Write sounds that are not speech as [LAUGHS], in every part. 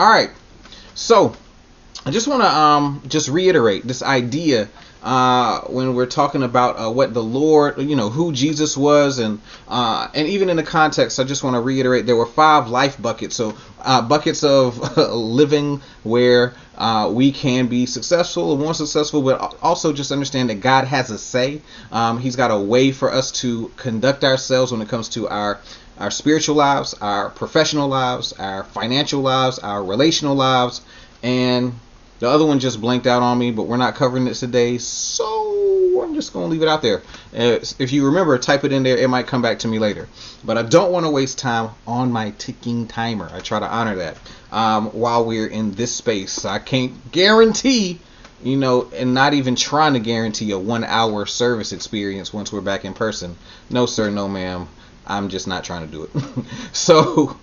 All right. So I just want to um, just reiterate this idea uh, when we're talking about uh, what the Lord, you know, who Jesus was, and uh, and even in the context, I just want to reiterate there were five life buckets. So uh, buckets of [LAUGHS] living where uh, we can be successful or more successful, but also just understand that God has a say. Um, he's got a way for us to conduct ourselves when it comes to our our spiritual lives, our professional lives, our financial lives, our relational lives, and the other one just blanked out on me, but we're not covering it today, so I'm just going to leave it out there. Uh, if you remember, type it in there. It might come back to me later. But I don't want to waste time on my ticking timer. I try to honor that um, while we're in this space. I can't guarantee, you know, and not even trying to guarantee a one hour service experience once we're back in person. No, sir, no, ma'am. I'm just not trying to do it. [LAUGHS] so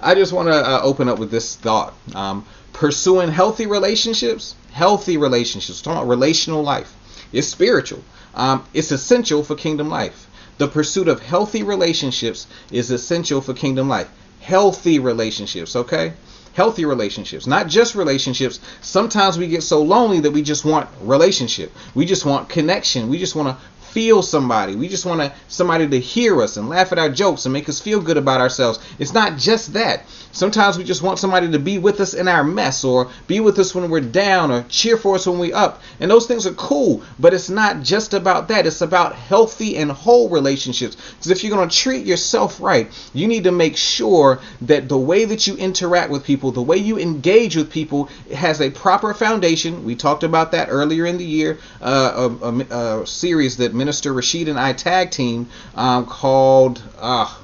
I just want to uh, open up with this thought. Um, pursuing healthy relationships, healthy relationships, talking about relational life, it's spiritual. Um, it's essential for kingdom life. The pursuit of healthy relationships is essential for kingdom life. Healthy relationships, okay? Healthy relationships, not just relationships. Sometimes we get so lonely that we just want relationship. We just want connection. We just want to feel somebody. We just want to somebody to hear us and laugh at our jokes and make us feel good about ourselves. It's not just that. Sometimes we just want somebody to be with us in our mess or be with us when we're down or cheer for us when we're up. And those things are cool, but it's not just about that. It's about healthy and whole relationships. Because if you're going to treat yourself right, you need to make sure that the way that you interact with people, the way you engage with people, has a proper foundation. We talked about that earlier in the year, uh, a, a, a series that Minister Rashid and I tag team um, called. Uh,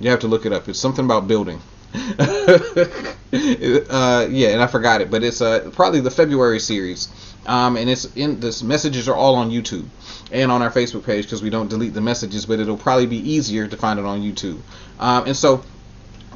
you have to look it up. It's something about building. [LAUGHS] uh, yeah, and I forgot it, but it's uh, probably the February series. Um, and it's in this messages are all on YouTube and on our Facebook page because we don't delete the messages, but it'll probably be easier to find it on YouTube. Um, and so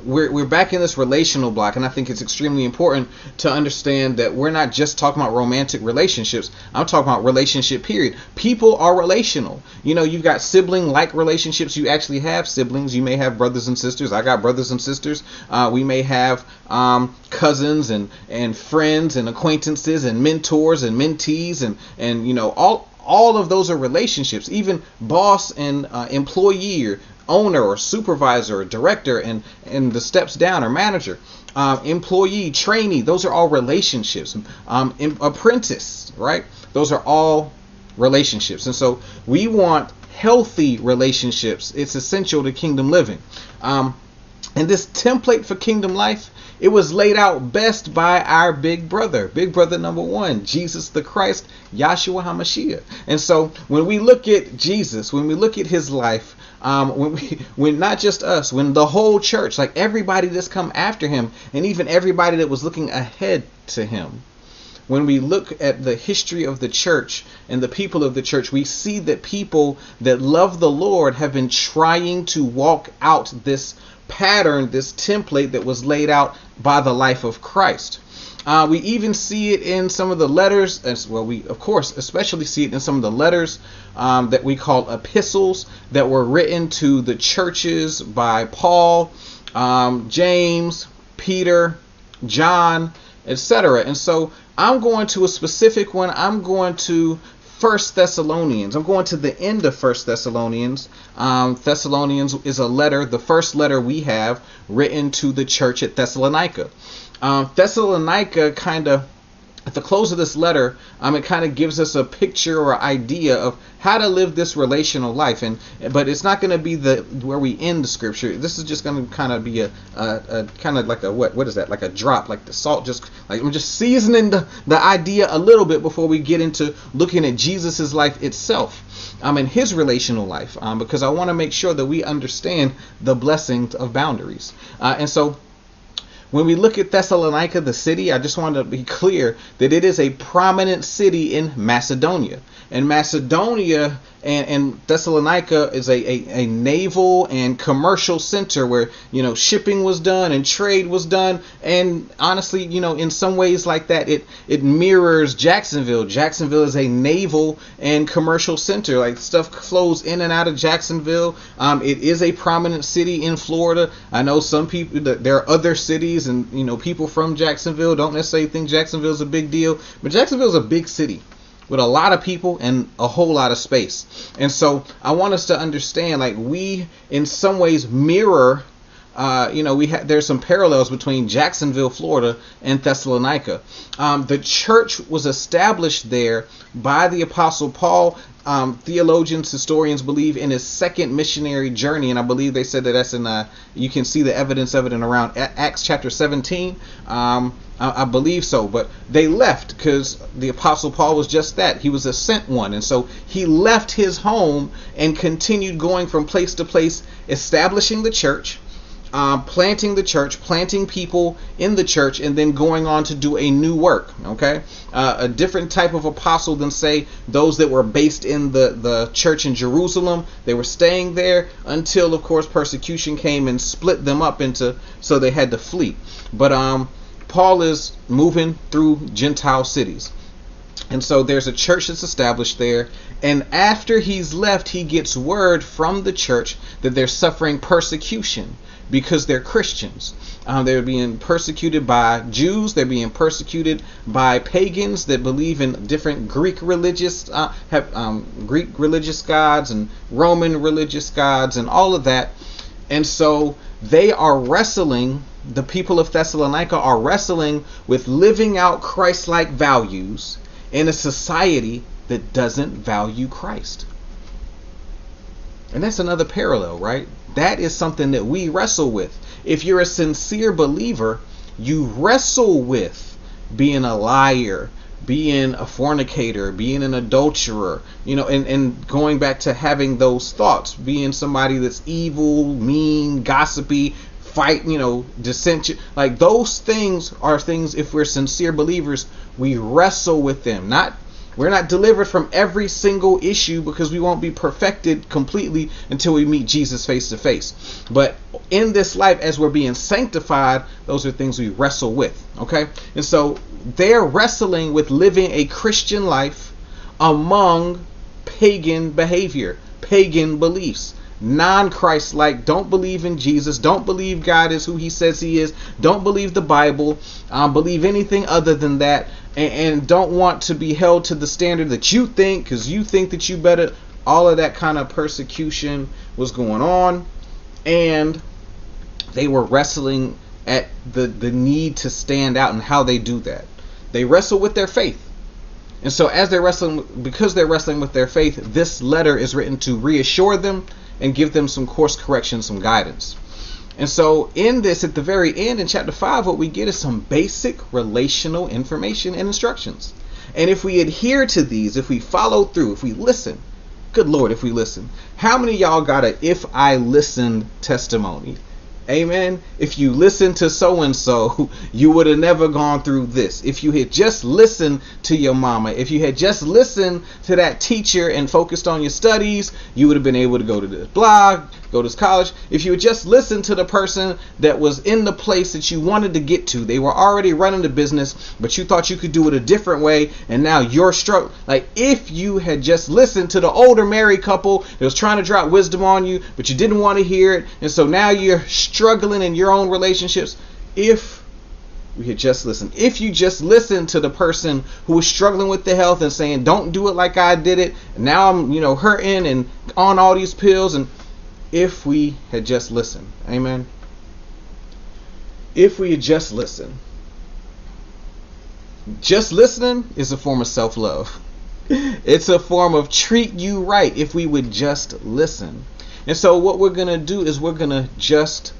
we're, we're back in this relational block, and I think it's extremely important to understand that we're not just talking about romantic relationships. I'm talking about relationship, period. People are relational. You know, you've got sibling like relationships. You actually have siblings. You may have brothers and sisters. I got brothers and sisters. Uh, we may have um, cousins and, and friends and acquaintances and mentors and mentees and, and you know, all all of those are relationships. Even boss and uh, owner or supervisor or director and and the steps down or manager um, employee trainee those are all relationships. Um, apprentice right? Those are all relationships. And so we want healthy relationships. It's essential to kingdom living. Um, and this template for kingdom life it was laid out best by our big brother, big brother number one, Jesus the Christ, Yahshua HaMashiach. And so when we look at Jesus, when we look at his life, um, when we, when not just us, when the whole church, like everybody that's come after him, and even everybody that was looking ahead to him, when we look at the history of the church and the people of the church, we see that people that love the Lord have been trying to walk out this pattern, this template that was laid out by the life of Christ. Uh, we even see it in some of the letters, as well. We, of course, especially see it in some of the letters um, that we call epistles that were written to the churches by Paul, um, James, Peter, John, etc. And so I'm going to a specific one. I'm going to First Thessalonians. I'm going to the end of First Thessalonians. Um, Thessalonians is a letter, the first letter we have written to the church at Thessalonica. Um, Thessalonica kind of at the close of this letter, um, it kind of gives us a picture or idea of how to live this relational life. And but it's not going to be the where we end the scripture. This is just going to kind of be a, a, a kind of like a what what is that? Like a drop, like the salt. Just like I'm just seasoning the the idea a little bit before we get into looking at Jesus's life itself. Um, in his relational life, um, because I want to make sure that we understand the blessings of boundaries. Uh, and so when we look at Thessalonica, the city, I just want to be clear that it is a prominent city in Macedonia. And Macedonia and, and Thessalonica is a, a, a, naval and commercial center where you know shipping was done and trade was done. And honestly you know in some ways like that it it mirrors Jacksonville. Jacksonville is a naval and commercial center. Like stuff flows in and out of Jacksonville. Um, it is a prominent city in Florida. I know some people there are other cities and you know people from Jacksonville don't necessarily think Jacksonville is a big deal, but Jacksonville is a big city with a lot of people and a whole lot of space. And so I want us to understand like we in some ways mirror uh, you know, we had there's some parallels between Jacksonville, Florida, and Thessalonica. Um, the church was established there by the Apostle Paul. Um, theologians, historians believe in his second missionary journey, and I believe they said that that's in. Uh, you can see the evidence of it in around Acts chapter 17. Um, I, I believe so, but they left because the Apostle Paul was just that. He was a sent one, and so he left his home and continued going from place to place, establishing the church uh, planting the church, planting people in the church, and then going on to do a new work. Okay, uh, a different type of apostle than say those that were based in the the church in Jerusalem. They were staying there until, of course, persecution came and split them up into so they had to flee. But um, Paul is moving through Gentile cities. And so there's a church that's established there. And after he's left, he gets word from the church that they're suffering persecution because they're Christians. Um, they're being persecuted by Jews. They're being persecuted by pagans that believe in different Greek religious uh, have um, Greek religious gods and Roman religious gods and all of that. And so they are wrestling. The people of Thessalonica are wrestling with living out Christ-like values in a society that doesn't value Christ. And that's another parallel, right? That is something that we wrestle with. If you're a sincere believer, you wrestle with being a liar, being a fornicator, being an adulterer, you know, and, and going back to having those thoughts, being somebody that's evil, mean, gossipy, fight, you know, dissension. Like those things are things, if we're sincere believers, we wrestle with them. Not we're not delivered from every single issue because we won't be perfected completely until we meet Jesus face to face. But in this life, as we're being sanctified, those are things we wrestle with. Okay? And so they're wrestling with living a Christian life among pagan behavior, pagan beliefs non Christ like, don't believe in Jesus, don't believe God is who he says he is, don't believe the Bible, um, believe anything other than that, and, and don't want to be held to the standard that you think because you think that you better. All of that kind of persecution was going on, and they were wrestling at the, the need to stand out and how they do that. They wrestle with their faith. And so, as they're wrestling, because they're wrestling with their faith, this letter is written to reassure them and give them some course correction, some guidance. And so, in this, at the very end, in chapter 5, what we get is some basic relational information and instructions. And if we adhere to these, if we follow through, if we listen, good Lord, if we listen, how many y'all got a if I listened testimony? Amen. If you listen to so and so, you would have never gone through this. If you had just listened to your mama, if you had just listened to that teacher and focused on your studies, you would have been able to go to this blog, go to college. If you would just listen to the person that was in the place that you wanted to get to, they were already running the business, but you thought you could do it a different way, and now you're struck. Like if you had just listened to the older married couple that was trying to drop wisdom on you, but you didn't want to hear it, and so now you're struggling in your own relationships. If we had just listened. If you just listened to the person who was struggling with the health and saying, "Don't do it like I did it," now I'm, you know, hurting and on all these pills, and if we had just listened. Amen. If we had just listened. Just listening is a form of self love. [LAUGHS] It's a form of treat you right if we would just listen. And so, what we're going to do is we're going to just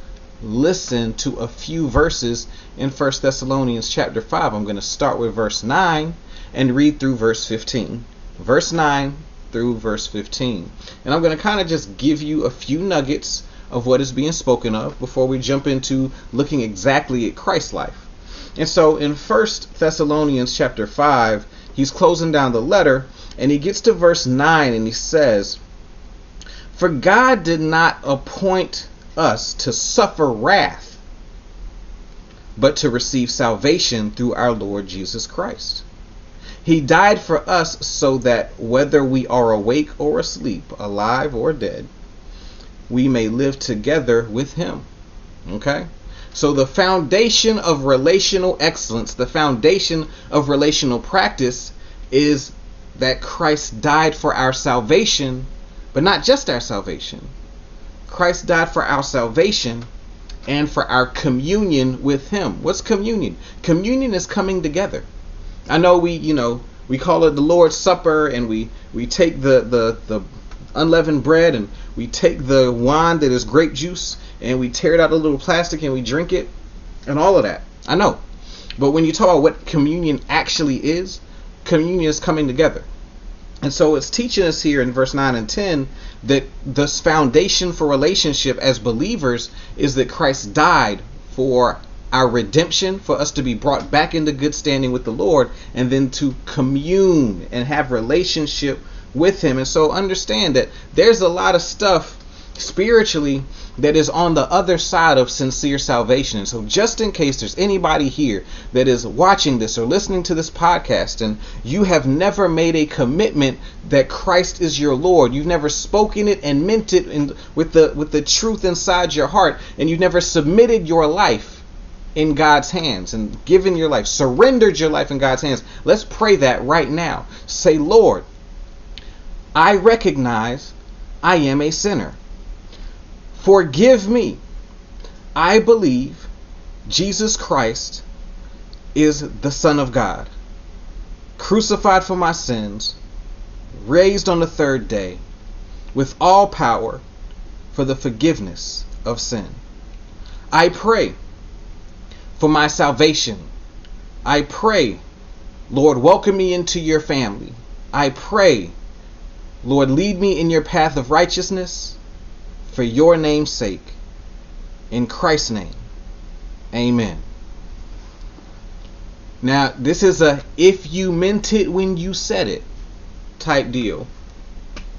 listen to a few verses in First Thessalonians chapter 5. I'm going to start with verse 9 and read through verse 15. Verse 9 through verse 15. And I'm going to kind of just give you a few nuggets of what is being spoken of before we jump into looking exactly at Christ's life. And so in First Thessalonians chapter 5, he's closing down the letter and he gets to verse 9 and he says, For God did not appoint us to suffer wrath, but to receive salvation through our Lord Jesus Christ he died for us so that whether we are awake or asleep, alive or dead, we may live together with him. Okay? So the foundation of relational excellence, the foundation of relational practice is that Christ died for our salvation, but not just our salvation. Christ died for our salvation and for our communion with him. What's communion? Communion is coming together. I know we, you know, we call it the Lord's Supper and we we take the the the unleavened bread and we take the wine that is grape juice and we tear it out of a little plastic and we drink it and all of that. I know. But when you talk about what communion actually is, communion is coming together. And so it's teaching us here in verse 9 and 10 that this foundation for relationship as believers is that Christ died for our redemption, for us to be brought back into good standing with the Lord, and then to commune and have relationship with Him. And so understand that there's a lot of stuff spiritually that is on the other side of sincere salvation. And so, just in case there's anybody here that is watching this or listening to this podcast and you have never made a commitment that Christ is your Lord, you've never spoken it and meant it in, with the with the truth inside your heart, and you've never submitted your life in God's hands and given your life, surrendered your life in God's hands. Let's pray that right now. Say, Lord, I recognize I am a sinner. Forgive me. I believe Jesus Christ is the Son of God, crucified for my sins, raised on the third day, with all power for the forgiveness of sin. I pray for my salvation. I pray, Lord, welcome me into your family. I pray, Lord, lead me in your path of righteousness for your name's sake. In Christ's name. Amen. Now, this is a if you meant it when you said it type deal.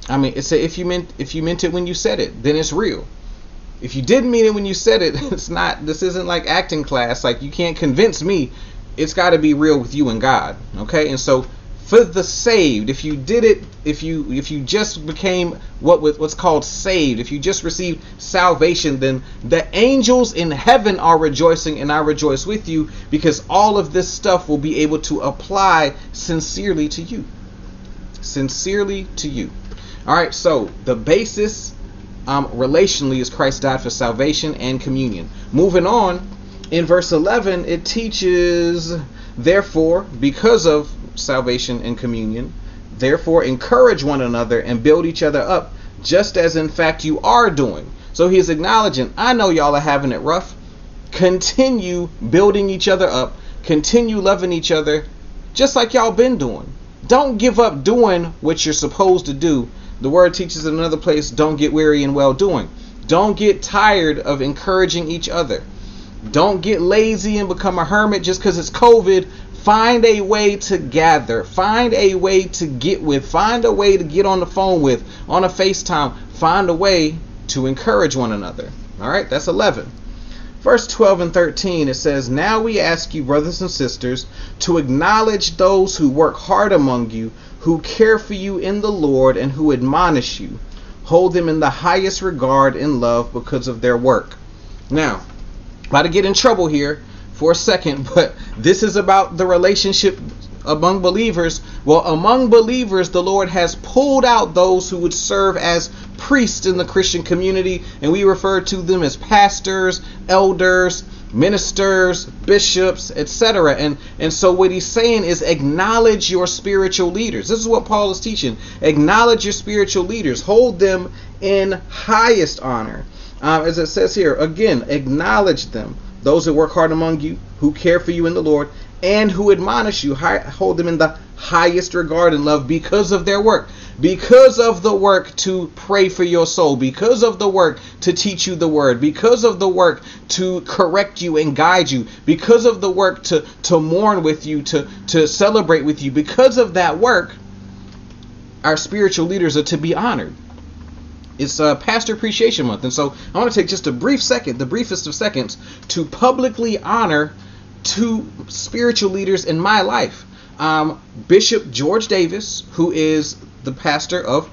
I mean, it's a if you meant if you meant it when you said it, then it's real. If you didn't mean it when you said it, [LAUGHS] it's not this isn't like acting class. Like you can't convince me. It's got to be real with you and God. Okay? And so for the saved if you did it if you if you just became what with what's called saved if you just received salvation then the angels in heaven are rejoicing and I rejoice with you because all of this stuff will be able to apply sincerely to you sincerely to you all right so the basis um, relationally as Christ died for salvation and communion moving on in verse 11 it teaches therefore because of salvation and communion. Therefore, encourage one another and build each other up, just as in fact you are doing. So he's acknowledging, I know y'all are having it rough. Continue building each other up, continue loving each other, just like y'all been doing. Don't give up doing what you're supposed to do. The word teaches in another place, don't get weary in well doing. Don't get tired of encouraging each other. Don't get lazy and become a hermit just because it's COVID Find a way to gather. Find a way to get with. Find a way to get on the phone with, on a FaceTime. Find a way to encourage one another. All right, that's 11. Verse 12 and 13, it says, Now we ask you, brothers and sisters, to acknowledge those who work hard among you, who care for you in the Lord, and who admonish you. Hold them in the highest regard and love because of their work. Now, about to get in trouble here for a second, [LAUGHS] but this is about the relationship among believers. Well, among believers, the Lord has pulled out those who would serve as priests in the Christian community, and we refer to them as pastors, elders, ministers, bishops, etc. And and so what he's saying is acknowledge your spiritual leaders. This is what Paul is teaching. Acknowledge your spiritual leaders. Hold them in highest honor. Um, as it says here, again, acknowledge them those who work hard among you, who care for you in the Lord, and who admonish you, hold them in the highest regard and love because of their work, because of the work to pray for your soul, because of the work to teach you the word, because of the work to correct you and guide you, because of the work to, to mourn with you, to, to celebrate with you, because of that work, our spiritual leaders are to be honored. It's uh, Pastor Appreciation Month, and so I want to take just a brief second, the briefest of seconds, to publicly honor two spiritual leaders in my life. Um, Bishop George Davis, who is the pastor of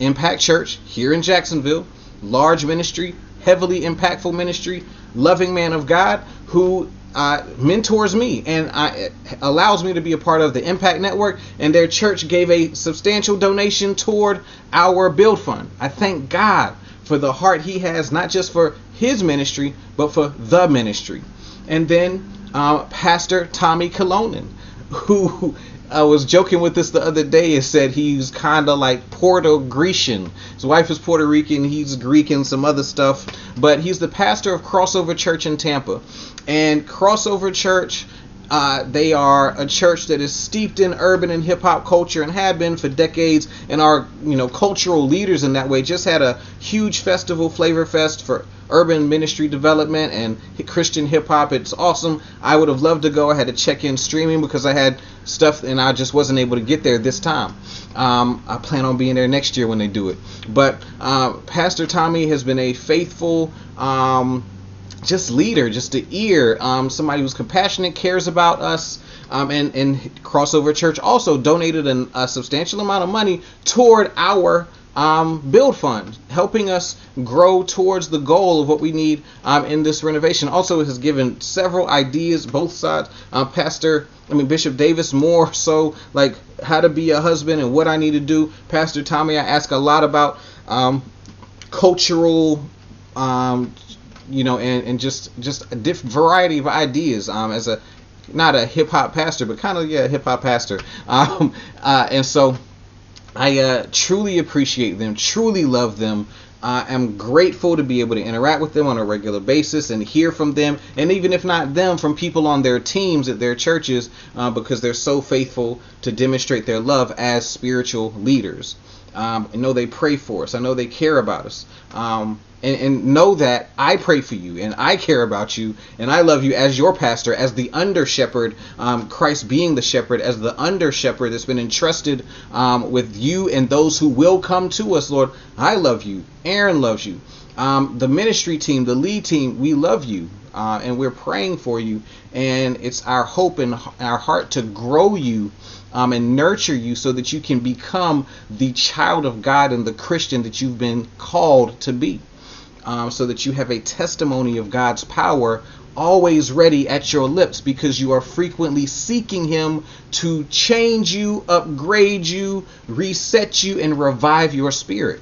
Impact Church here in Jacksonville, large ministry, heavily impactful ministry, loving man of God who uh, mentors me and uh, allows me to be a part of the Impact Network. And their church gave a substantial donation toward our build fund. I thank God for the heart He has, not just for His ministry, but for the ministry. And then uh, Pastor Tommy Kyllonen, who I was joking with this the other day and said he's kind of like Puerto Grecian. His wife is Puerto Rican, he's Greek and some other stuff, but he's the pastor of Crossover Church in Tampa. And Crossover Church, uh, they are a church that is steeped in urban and hip hop culture and have been for decades, and are you know cultural leaders in that way. Just had a huge festival, Flavor Fest, for urban ministry development and Christian hip hop. It's awesome. I would have loved to go. I had to check in streaming because I had stuff and I just wasn't able to get there this time. Um, I plan on being there next year when they do it. But uh, Pastor Tommy has been a faithful. Um, just leader, just an ear, um, somebody who's compassionate, cares about us. Um, and, and Crossover Church also donated an, a substantial amount of money toward our um, build fund, helping us grow towards the goal of what we need um, in this renovation. Also, has given several ideas, both sides. Uh, Pastor, I mean Bishop Davis, more so like how to be a husband and what I need to do. Pastor Tommy, I ask a lot about um, cultural um, you know, and, and just just a different variety of ideas um, as a not a hip hop pastor, but kind of yeah, hip hop pastor. [LAUGHS] Um, uh, and so I uh, truly appreciate them, truly love them. I am grateful to be able to interact with them on a regular basis and hear from them, and even if not them, from people on their teams at their churches, uh, because they're so faithful to demonstrate their love as spiritual leaders. Um, I know they pray for us. I know they care about us. Um, and, and, know that I pray for you and I care about you and I love you as your pastor, as the under shepherd, um, Christ being the shepherd, as the under shepherd that's been entrusted um, with you and those who will come to us, Lord. I love you. Aaron loves you. Um, the ministry team, the lead team, we love you. Uh, and we're praying for you. And it's our hope and our heart to grow you um, and nurture you so that you can become the child of God and the Christian that you've been called to be. Um, so that you have a testimony of God's power always ready at your lips because you are frequently seeking Him to change you, upgrade you, reset you, and revive your spirit.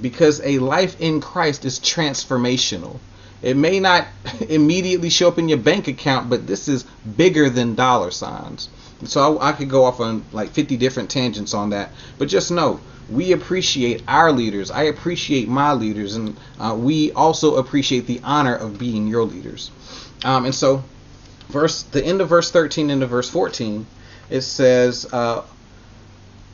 Because a life in Christ is transformational. It may not [LAUGHS] immediately show up in your bank account, but this is bigger than dollar signs. So I, I could go off on like 50 different tangents on that. But just know, we appreciate our leaders. I appreciate my leaders, and uh, we also appreciate the honor of being your leaders. Um, and so, verse the end of verse 13 into verse 14, it says, uh,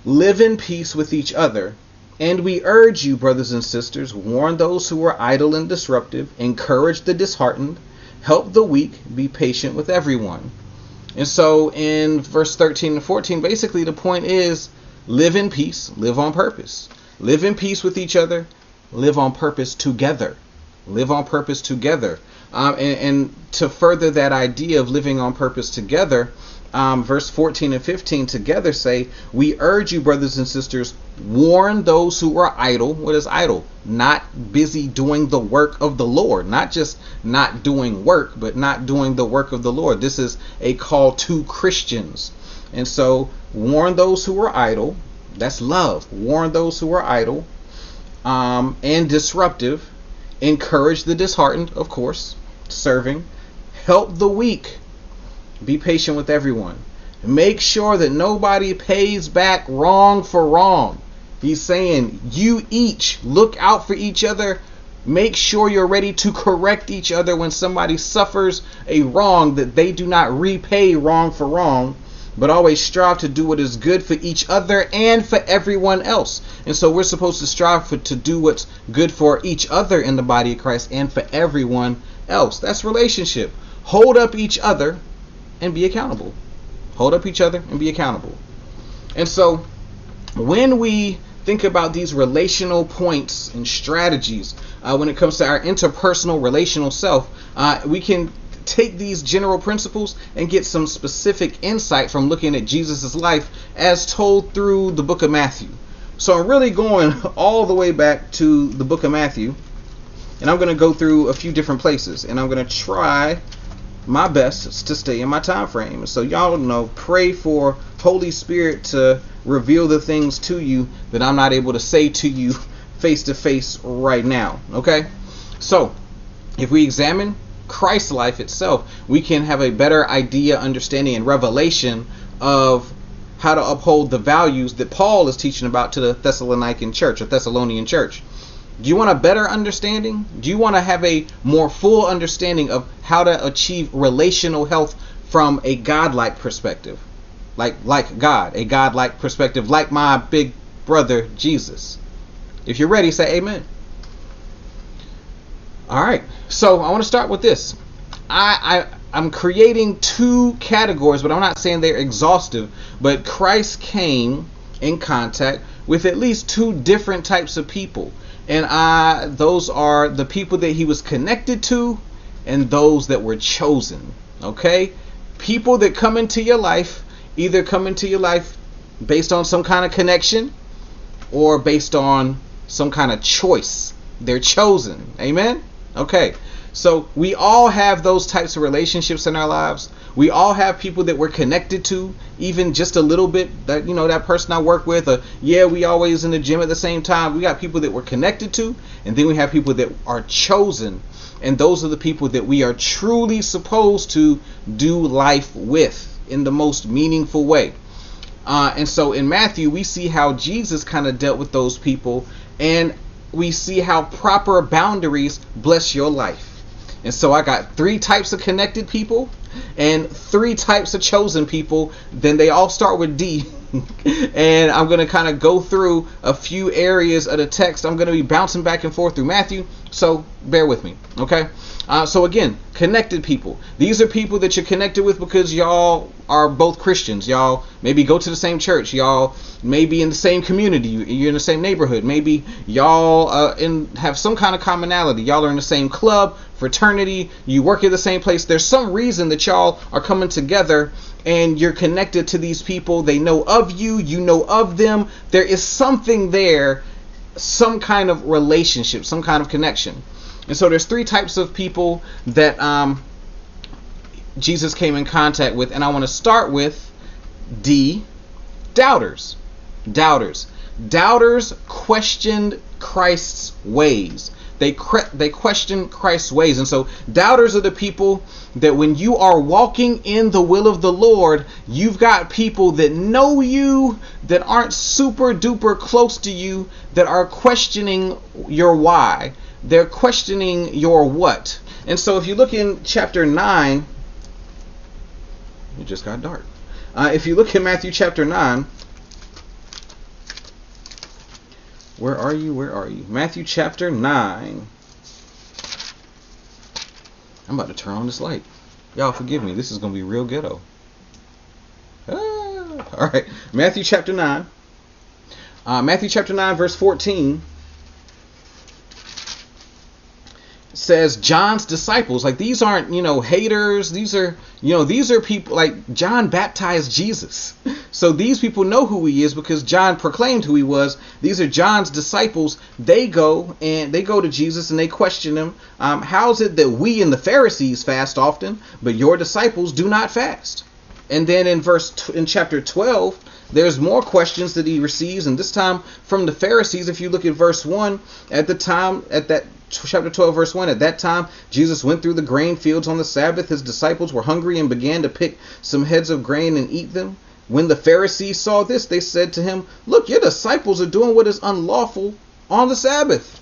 "Live in peace with each other." And we urge you, brothers and sisters, warn those who are idle and disruptive, encourage the disheartened, help the weak, be patient with everyone. And so in verse 13 and 14, basically the point is live in peace, live on purpose. Live in peace with each other, live on purpose together. Live on purpose together. Um, and, and to further that idea of living on purpose together, um, verse 14 and 15 together say, We urge you, brothers and sisters, warn those who are idle. What is idle? Not busy doing the work of the Lord. Not just not doing work, but not doing the work of the Lord. This is a call to Christians. And so, warn those who are idle. That's love. Warn those who are idle um, and disruptive. Encourage the disheartened, of course, serving. Help the weak be patient with everyone. Make sure that nobody pays back wrong for wrong. He's saying, you each look out for each other. Make sure you're ready to correct each other when somebody suffers a wrong, that they do not repay wrong for wrong, but always strive to do what is good for each other and for everyone else. And so we're supposed to strive for, to do what's good for each other in the body of Christ and for everyone else. That's relationship. Hold up each other and be accountable. Hold up each other and be accountable. And so when we think about these relational points and strategies uh, when it comes to our interpersonal relational self, uh, we can take these general principles and get some specific insight from looking at Jesus' life as told through the book of Matthew. So I'm really going [LAUGHS] all the way back to the book of Matthew. and I'm going to go through a few different places, and I'm going to try my best to stay in my time frame. So y'all know, pray for Holy Spirit to reveal the things to you that I'm not able to say to you face to face right now. Okay? So, if we examine Christ's life itself, we can have a better idea, understanding, and revelation of how to uphold the values that Paul is teaching about to the Thessalonican church or Thessalonian church. Do you want a better understanding? Do you want to have a more full understanding of how to achieve relational health from a godlike perspective? Like like God, a godlike perspective, like my big brother Jesus. If you're ready, say amen. All right. So I want to start with this. I, I I'm creating two categories, but I'm not saying they're exhaustive. But Christ came in contact with at least two different types of people and I those are the people that he was connected to and those that were chosen. Okay? People that come into your life either come into your life based on some kind of connection or based on some kind of choice. They're chosen. Amen? Okay. So we all have those types of relationships in our lives. We all have people that we're connected to, even just a little bit. That you know, that person I work with, or yeah, we always in the gym at the same time. We got people that we're connected to, and then we have people that are chosen, and those are the people that we are truly supposed to do life with in the most meaningful way. Uh, and so in Matthew, we see how Jesus kind of dealt with those people, and we see how proper boundaries bless your life. And so I got three types of connected people and three types of chosen people. Then they all start with D. [LAUGHS] and I'm going to kind of go through a few areas of the text. I'm going to be bouncing back and forth through Matthew. So bear with me. Okay. Uh, so again, connected people. These are people that you're connected with because y'all are both Christians. Y'all maybe go to the same church. Y'all maybe in the same community. You're in the same neighborhood. Maybe y'all uh, in have some kind of commonality. Y'all are in the same club, fraternity. You work at the same place. There's some reason that y'all are coming together and you're connected to these people. They know of you. You know of them. There is something there, some kind of relationship, some kind of connection. And so there's three types of people that um, Jesus came in contact with, and I want to start with D, doubters. Doubters. Doubters questioned Christ's ways. They they question Christ's ways, and so doubters are the people that when you are walking in the will of the Lord, you've got people that know you that aren't super duper close to you that are questioning your why they're questioning your what. And so if you look in chapter 9, it just got dark. Uh, if you look in Matthew chapter 9, where are you? Where are you? Matthew chapter 9. I'm about to turn on this light. Y'all forgive me. This is going to be real ghetto. Ah, all right. Matthew chapter 9. Uh, Matthew chapter 9, verse 14 says John's disciples. Like these aren't, you know, haters. These are, you know, these are people like John baptized Jesus. [LAUGHS] So these people know who he is because John proclaimed who he was. These are John's disciples. They go and they go to Jesus and they question him. Um, how's it that we and the Pharisees fast often, but your disciples do not fast? And then in verse in chapter 12, there's more questions that he receives, and this time from the Pharisees. If you look at verse 1, at the time, at that chapter 12, verse 1, at that time, Jesus went through the grain fields on the Sabbath. His disciples were hungry and began to pick some heads of grain and eat them. When the Pharisees saw this, they said to him, Look, your disciples are doing what is unlawful on the Sabbath.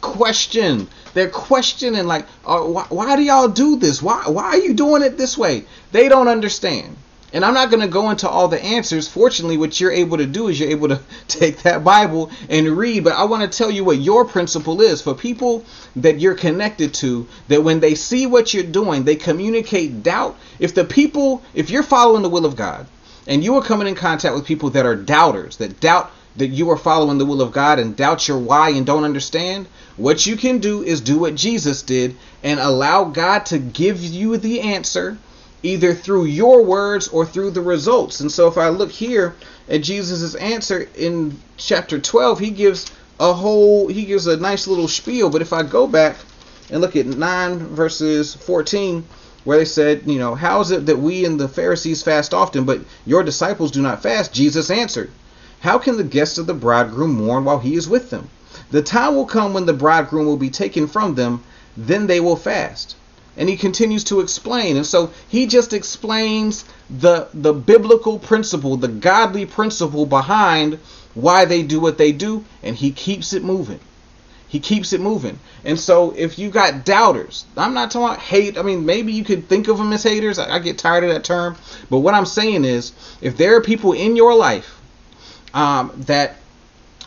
Question. They're questioning, like, uh, why, why do y'all do this? Why, why are you doing it this way? They don't understand. And I'm not going to go into all the answers. Fortunately, what you're able to do is you're able to [LAUGHS] take that Bible and read. But I want to tell you what your principle is for people that you're connected to, that when they see what you're doing, they communicate doubt. If the people, if you're following the will of God and you are coming in contact with people that are doubters, that doubt that you are following the will of God and doubt your why and don't understand, what you can do is do what Jesus did and allow God to give you the answer either through your words or through the results. And so if I look here at Jesus' answer in chapter 12, he gives a whole he gives a nice little spiel. But if I go back and look at nine verses fourteen, where they said, you know, how is it that we and the Pharisees fast often, but your disciples do not fast? Jesus answered, How can the guests of the bridegroom mourn while he is with them? The time will come when the bridegroom will be taken from them, then they will fast. And he continues to explain. And so he just explains the the biblical principle, the godly principle behind why they do what they do, and he keeps it moving. He keeps it moving. And so if you got doubters, I'm not talking about hate. I mean, maybe you could think of them as haters. I, I get tired of that term. But what I'm saying is, if there are people in your life um, that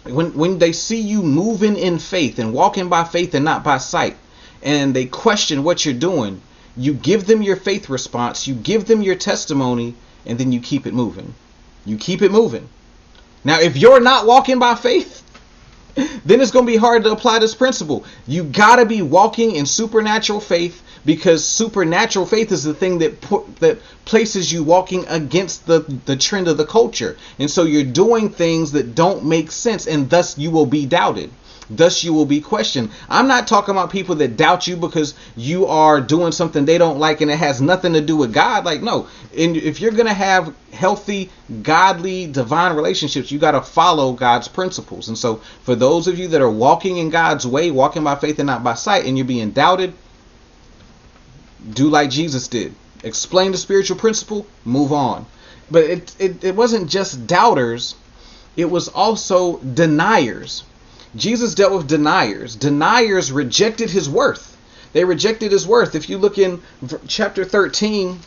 when when they see you moving in faith and walking by faith and not by sight, and they question what you're doing, you give them your faith response, you give them your testimony, and then you keep it moving. You keep it moving. Now, if you're not walking by faith, [LAUGHS] then it's going to be hard to apply this principle. You got to be walking in supernatural faith because supernatural faith is the thing that that places you walking against the the trend of the culture. And so you're doing things that don't make sense and thus you will be doubted thus you will be questioned. I'm not talking about people that doubt you because you are doing something they don't like and it has nothing to do with God. Like, no, and if you're going to have healthy, godly, divine relationships, you got to follow God's principles. And so, for those of you that are walking in God's way, walking by faith and not by sight, and you're being doubted, do like Jesus did. Explain the spiritual principle, move on. But it, it, it wasn't just doubters, it was also deniers Jesus dealt with deniers. Deniers rejected his worth. They rejected his worth. If you look in chapter 13,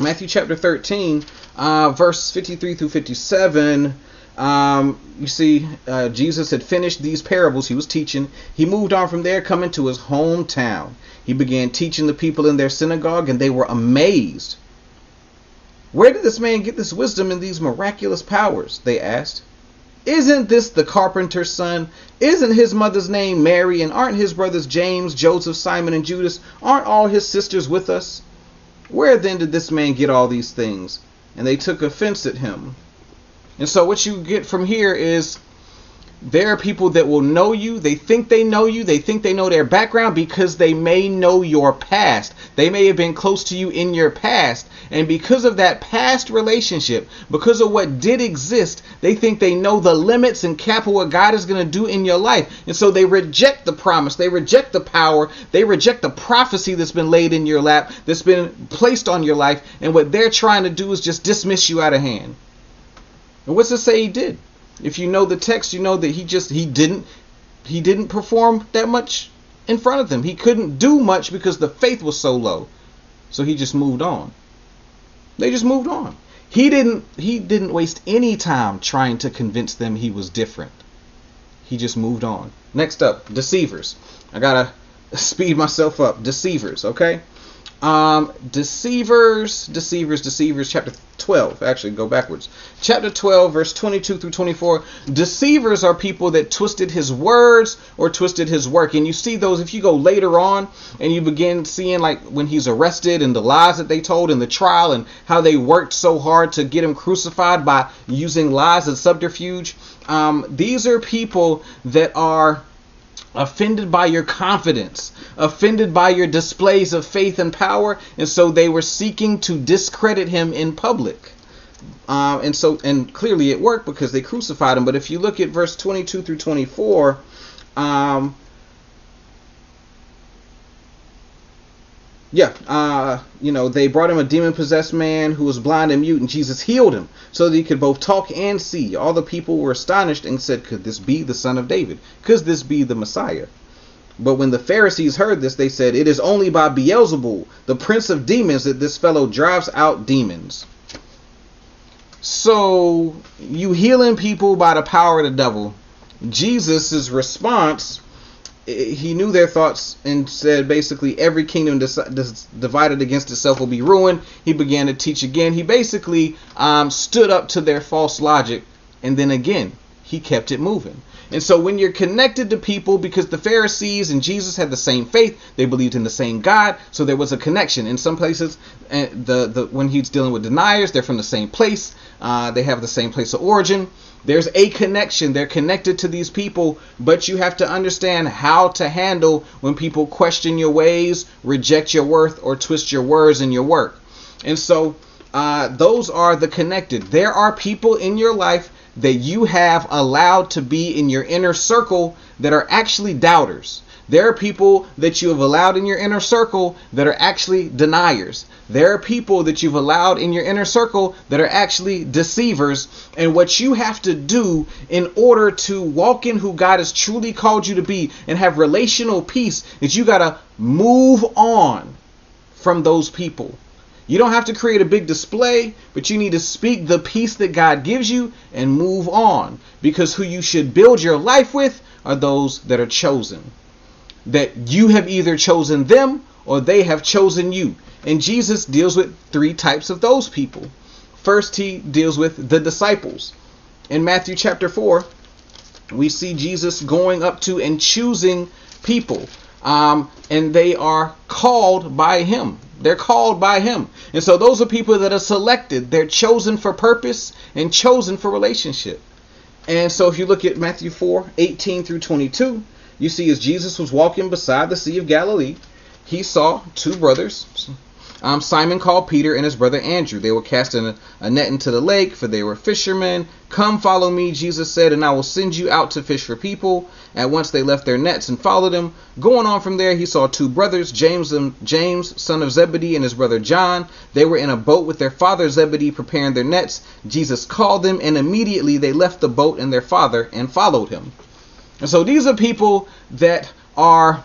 Matthew chapter 13, uh, verse 53 through 57, um, you see, uh, Jesus had finished these parables he was teaching. He moved on from there, coming to his hometown. He began teaching the people in their synagogue, and they were amazed. Where did this man get this wisdom and these miraculous powers? They asked. Isn't this the carpenter's son? Isn't his mother's name Mary? And aren't his brothers James, Joseph, Simon, and Judas? Aren't all his sisters with us? Where then did this man get all these things? And they took offense at him. And so, what you get from here is there are people that will know you. They think they know you. They think they know their background because they may know your past. They may have been close to you in your past. And because of that past relationship, because of what did exist, they think they know the limits and cap of what God is going to do in your life. And so they reject the promise. They reject the power. They reject the prophecy that's been laid in your lap, that's been placed on your life. And what they're trying to do is just dismiss you out of hand. And what's it say he did? If you know the text, you know that he just he didn't he didn't perform that much in front of them. He couldn't do much because the faith was so low. So he just moved on. They just moved on. He didn't he didn't waste any time trying to convince them he was different. He just moved on. Next up, deceivers. I gotta [LAUGHS] speed myself up. Deceivers, okay? Um, deceivers, deceivers, deceivers, chapter 12. Actually, go backwards. Chapter 12, verse 22 through 24. Deceivers are people that twisted his words or twisted his work. And you see those if you go later on and you begin seeing, like, when he's arrested and the lies that they told in the trial and how they worked so hard to get him crucified by using lies and subterfuge. Um, these are people that are offended by your confidence, offended by your displays of faith and power, and so they were seeking to discredit him in public. Um, and so, and clearly it worked because they crucified him. But if you look at verse 22 through 24, um, yeah, uh, you know, they brought him a demon possessed man who was blind and mute, and Jesus healed him so that he could both talk and see. All the people were astonished and said, Could this be the son of David? Could this be the Messiah? But when the Pharisees heard this, they said, It is only by Beelzebul, the prince of demons, that this fellow drives out demons. So, you healing people by the power of the devil. Jesus' response he knew their thoughts and said basically every kingdom dis- dis- divided against itself will be ruined. He began to teach again. He basically um, stood up to their false logic, and then again he kept it moving. And so when you're connected to people, because the Pharisees and Jesus had the same faith, they believed in the same God, so there was a connection. In some places, eh, the the when he's dealing with deniers, they're from the same place. Uh, they have the same place of origin. There's a connection. They're connected to these people, but you have to understand how to handle when people question your ways, reject your worth, or twist your words in your work. And so uh, those are the connected. There are people in your life that you have allowed to be in your inner circle that are actually doubters. There are people that you have allowed in your inner circle that are actually deniers. There are people that you've allowed in your inner circle that are actually deceivers. And what you have to do in order to walk in who God has truly called you to be and have relational peace is you got to move on from those people. You don't have to create a big display, but you need to speak the peace that God gives you and move on. Because who you should build your life with are those that are chosen that you have either chosen them or they have chosen you. And Jesus deals with three types of those people. First, he deals with the disciples. In Matthew chapter 4, we see Jesus going up to and choosing people. Um, and they are called by him. They're called by him. And so those are people that are selected. They're chosen for purpose and chosen for relationship. And so if you look at Matthew 4 18 through 22, you see, as Jesus was walking beside the Sea of Galilee, he saw two brothers, um, Simon called Peter and his brother Andrew. They were casting a, a, net into the lake, for they were fishermen. Come, follow me, Jesus said, and I will send you out to fish for people. At once they left their nets and followed him. Going on from there, he saw two brothers, James and James, son of Zebedee, and his brother John. They were in a boat with their father Zebedee, preparing their nets. Jesus called them, and immediately they left the boat and their father and followed him. And so these are people that are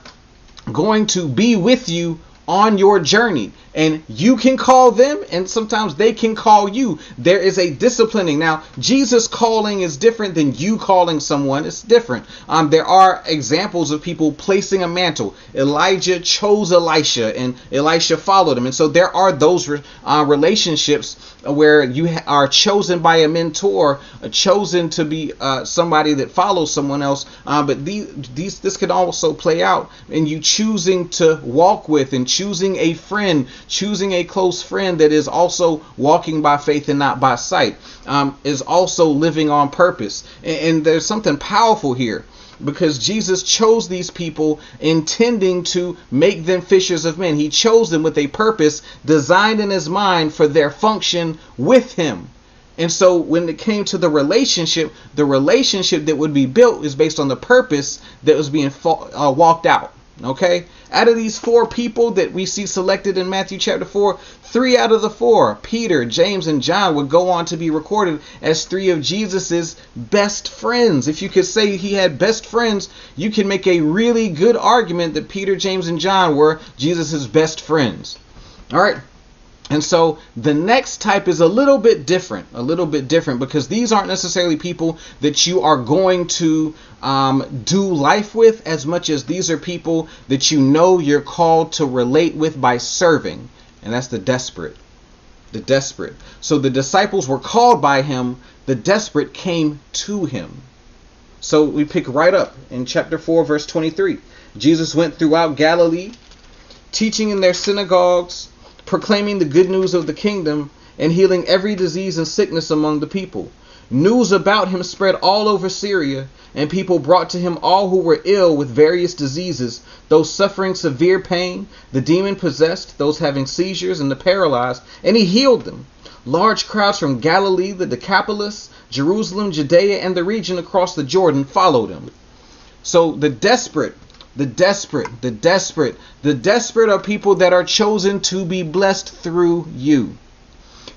going to be with you on your journey and you can call them and sometimes they can call you. There is a disciplining. Now jesus calling is different than you calling someone. It's different. Um, there are examples of people placing a mantle. Elijah chose elisha and elisha followed him. And so there are those uh, relationships where you are chosen by a mentor uh, chosen to be uh, somebody that follows someone else. Uh, but these, these this can also play out in you choosing to walk with and choosing a friend choosing a close friend that is also walking by faith and not by sight, um, is also living on purpose. And, and there's something powerful here because Jesus chose these people intending to make them fishers of men. He chose them with a purpose designed in his mind for their function with him. And so when it came to the relationship, the relationship that would be built is based on the purpose that was being uh, walked out. Okay? Out of these four people that we see selected in Matthew chapter 4, three out of the four, Peter, James, and John, would go on to be recorded as three of Jesus's best friends. If you could say he had best friends, you can make a really good argument that Peter, James, and John were Jesus's best friends. All right. And so the next type is a little bit different, a little bit different because these aren't necessarily people that you are going to um, do life with as much as these are people that you know you're called to relate with by serving. And that's the desperate. The desperate. So the disciples were called by him, the desperate came to him. So we pick right up in chapter 4, verse 23. Jesus went throughout Galilee, teaching in their synagogues proclaiming the good news of the kingdom and healing every disease and sickness among the people. News about him spread all over Syria, and people brought to him all who were ill with various diseases, those suffering severe pain, the demon possessed, those having seizures, and the paralyzed, and he healed them. Large crowds from Galilee, the Decapolis, Jerusalem, Judea, and the region across the Jordan followed him. So the desperate the desperate, the desperate, the desperate are people that are chosen to be blessed through you.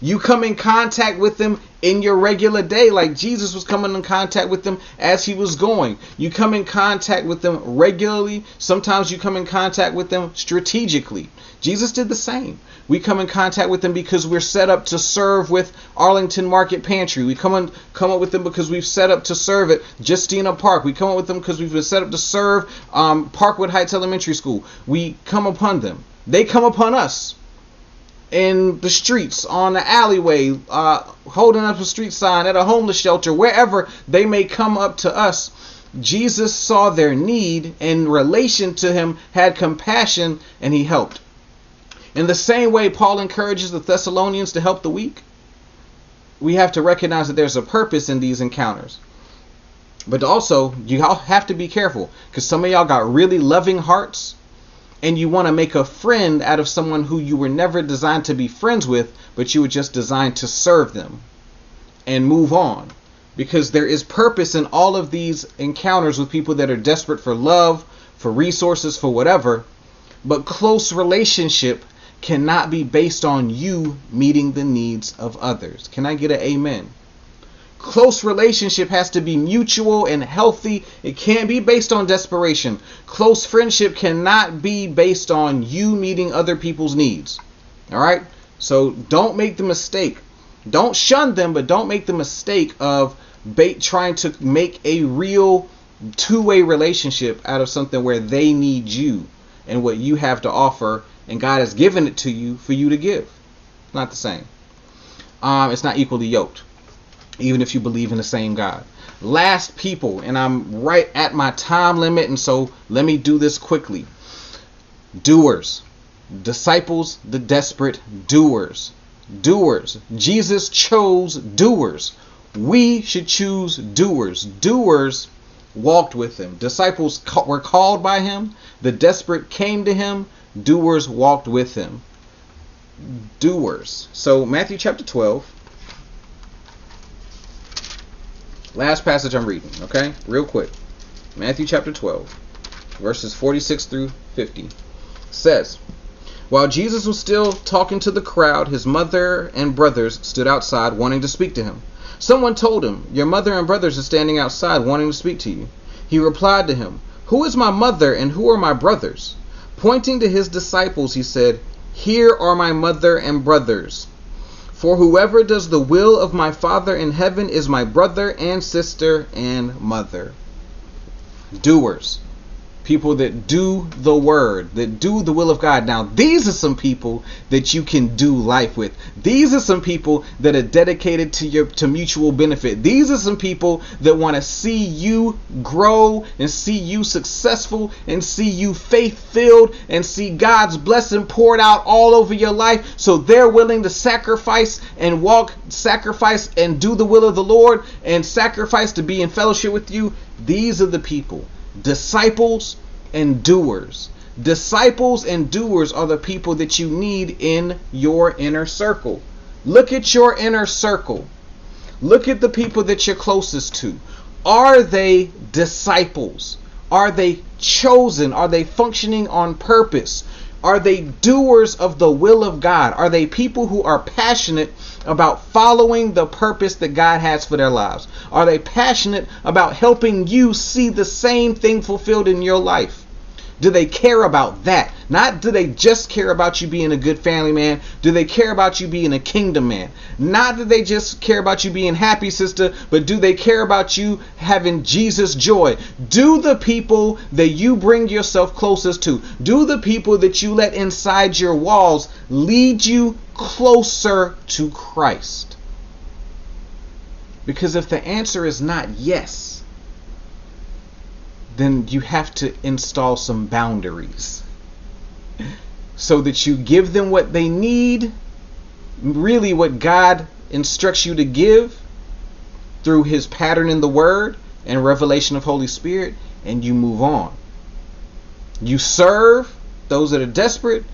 You come in contact with them in your regular day, like Jesus was coming in contact with them as he was going. You come in contact with them regularly. Sometimes you come in contact with them strategically. Jesus did the same. We come in contact with them because we're set up to serve with Arlington Market Pantry. We come in, come up with them because we've set up to serve at Justina Park. We come up with them because we've been set up to serve um, Parkwood Heights Elementary School. We come upon them. They come upon us in the streets, on the alleyway, uh, holding up a street sign at a homeless shelter, wherever they may come up to us Jesus saw their need in relation to him, had compassion, and he helped. In the same way, Paul encourages the Thessalonians to help the weak. We have to recognize that there's a purpose in these encounters. But also, you all have to be careful because some of y'all got really loving hearts and you want to make a friend out of someone who you were never designed to be friends with, but you were just designed to serve them and move on. Because there is purpose in all of these encounters with people that are desperate for love, for resources, for whatever. But close relationship cannot be based on you meeting the needs of others. Can I get an amen? Close relationship has to be mutual and healthy. It can't be based on desperation. Close friendship cannot be based on you meeting other people's needs. All right? So don't make the mistake. Don't shun them, but don't make the mistake of bait trying to make a real two-way relationship out of something where they need you and what you have to offer and God has given it to you for you to give. Not the same. Um, it's not equally yoked even if you believe in the same God. Last people, and I'm right at my time limit, and so let me do this quickly. Doers, disciples, the desperate doers. Doers. Jesus chose doers. We should choose doers. Doers walked with him. Disciples were called by him. The desperate came to him. Doers walked with him. Doers. So, Matthew chapter 12 Last passage I'm reading, okay? Real quick. Matthew chapter 12, verses 46 through 50 says, While Jesus was still talking to the crowd, his mother and brothers stood outside wanting to speak to him. Someone told him, Your mother and brothers are standing outside wanting to speak to you. He replied to him, Who is my mother and who are my brothers? Pointing to his disciples, he said, Here are my mother and brothers. For whoever does the will of my Father in heaven is my brother and sister and mother. Doers people that do the word, that do the will of God. Now, these are some people that you can do life with. These are some people that are dedicated to your to mutual benefit. These are some people that want to see you grow and see you successful and see you faith filled and see God's blessing poured out all over your life. So they're willing to sacrifice and walk, sacrifice and do the will of the Lord and sacrifice to be in fellowship with you. These are the people disciples and doers. Disciples and doers are the people that you need in your inner circle. Look at your inner circle. Look at the people that you're closest to. Are they disciples? Are they chosen? Are they functioning on purpose? Are they doers of the will of God? Are they people who are passionate about following the purpose that God has for their lives? Are they passionate about helping you see the same thing fulfilled in your life? Do they care about that? Not do they just care about you being a good family man? Do they care about you being a kingdom man? Not do they just care about you being happy, sister, but do they care about you having Jesus joy? Do the people that you bring yourself closest to, do the people that you let inside your walls lead you closer to Christ? Because if the answer is not yes, then you have to install some boundaries so that you give them what they need, really what God instructs you to give through his pattern in the word and revelation of Holy Spirit and you move on. You serve those that are desperate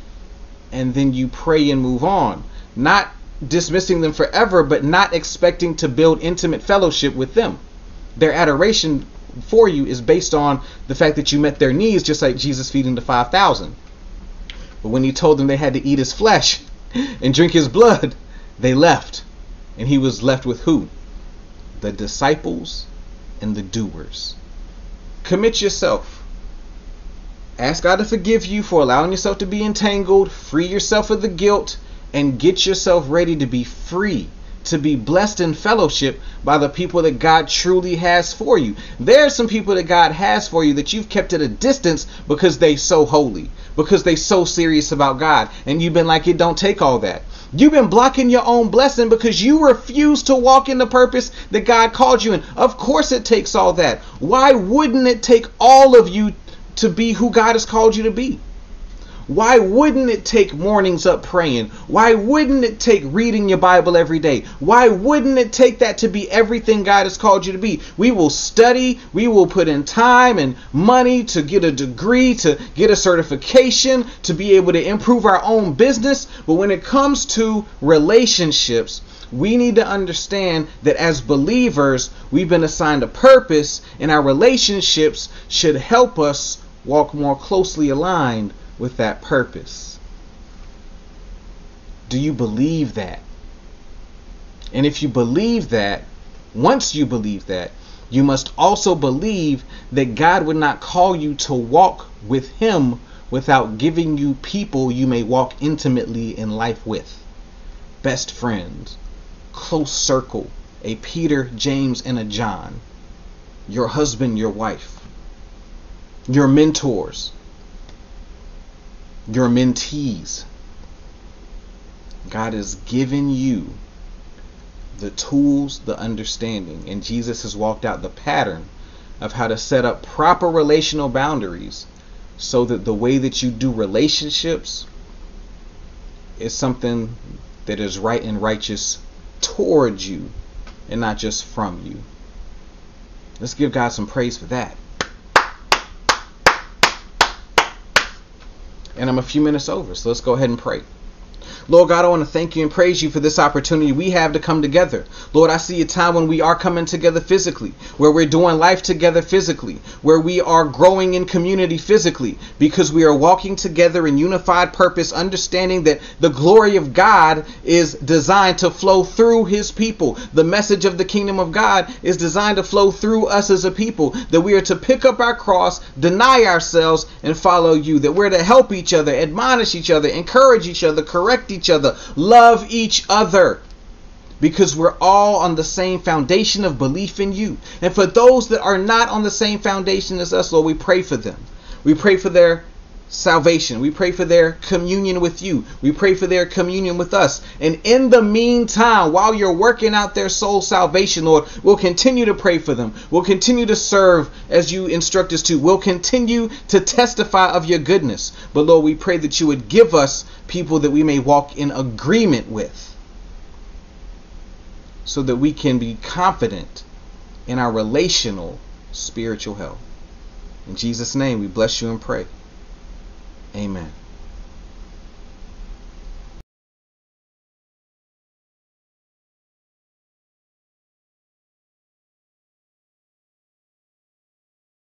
and then you pray and move on. Not dismissing them forever, but not expecting to build intimate fellowship with them. Their adoration for you is based on the fact that you met their needs, just like Jesus feeding the 5,000. But when he told them they had to eat his flesh [LAUGHS] and drink his blood, they left. And he was left with who? The disciples and the doers. Commit yourself. Ask God to forgive you for allowing yourself to be entangled. Free yourself of the guilt and get yourself ready to be free to be blessed in fellowship by the people that God truly has for you. There are some people that God has for you that you've kept at a distance because they so holy, because they so serious about God, and you've been like, it don't take all that. You've been blocking your own blessing because you refuse to walk in the purpose that God called you in. Of course, it takes all that. Why wouldn't it take all of you to be who God has called you to be? Why wouldn't it take mornings up praying? Why wouldn't it take reading your Bible every day? Why wouldn't it take that to be everything God has called you to be? We will study, we will put in time and money to get a degree, to get a certification, to be able to improve our own business. But when it comes to relationships, we need to understand that as believers, we've been assigned a purpose, and our relationships should help us walk more closely aligned with that purpose? Do you believe that? And if you believe that, once you believe that, you must also believe that God would not call you to walk with Him without giving you people you may walk intimately in life with. Best friends, close circle, a Peter, James, and a John, your husband, your wife, your mentors, your mentees. God has given you the tools, the understanding, and Jesus has walked out the pattern of how to set up proper relational boundaries so that the way that you do relationships is something that is right and righteous towards you and not just from you. Let's give God some praise for that. And I'm a few minutes over. So let's go ahead and pray. Lord God, I want to thank you and praise you for this opportunity we have to come together. Lord, I see a time when we are coming together physically, where we're doing life together physically, where we are growing in community physically, because we are walking together in unified purpose, understanding that the glory of God is designed to flow through his people. The message of the kingdom of God is designed to flow through us as a people, that we are to pick up our cross, deny ourselves, and follow you, that we're to help each other, admonish each other, encourage each other, correct each other, love each other. Because we're all on the same foundation of belief in you. And for those that are not on the same foundation as us, Lord, we pray for them. We pray for their salvation. We pray for their communion with you. We pray for their communion with us. And in the meantime, while you're working out their soul salvation, Lord, we'll continue to pray for them. We'll continue to serve as you instruct us to. We'll continue to testify of your goodness. But Lord, we pray that you would give us people that we may walk in agreement with so that we can be confident in our relational spiritual health. In Jesus' name, we bless you and pray. Amen.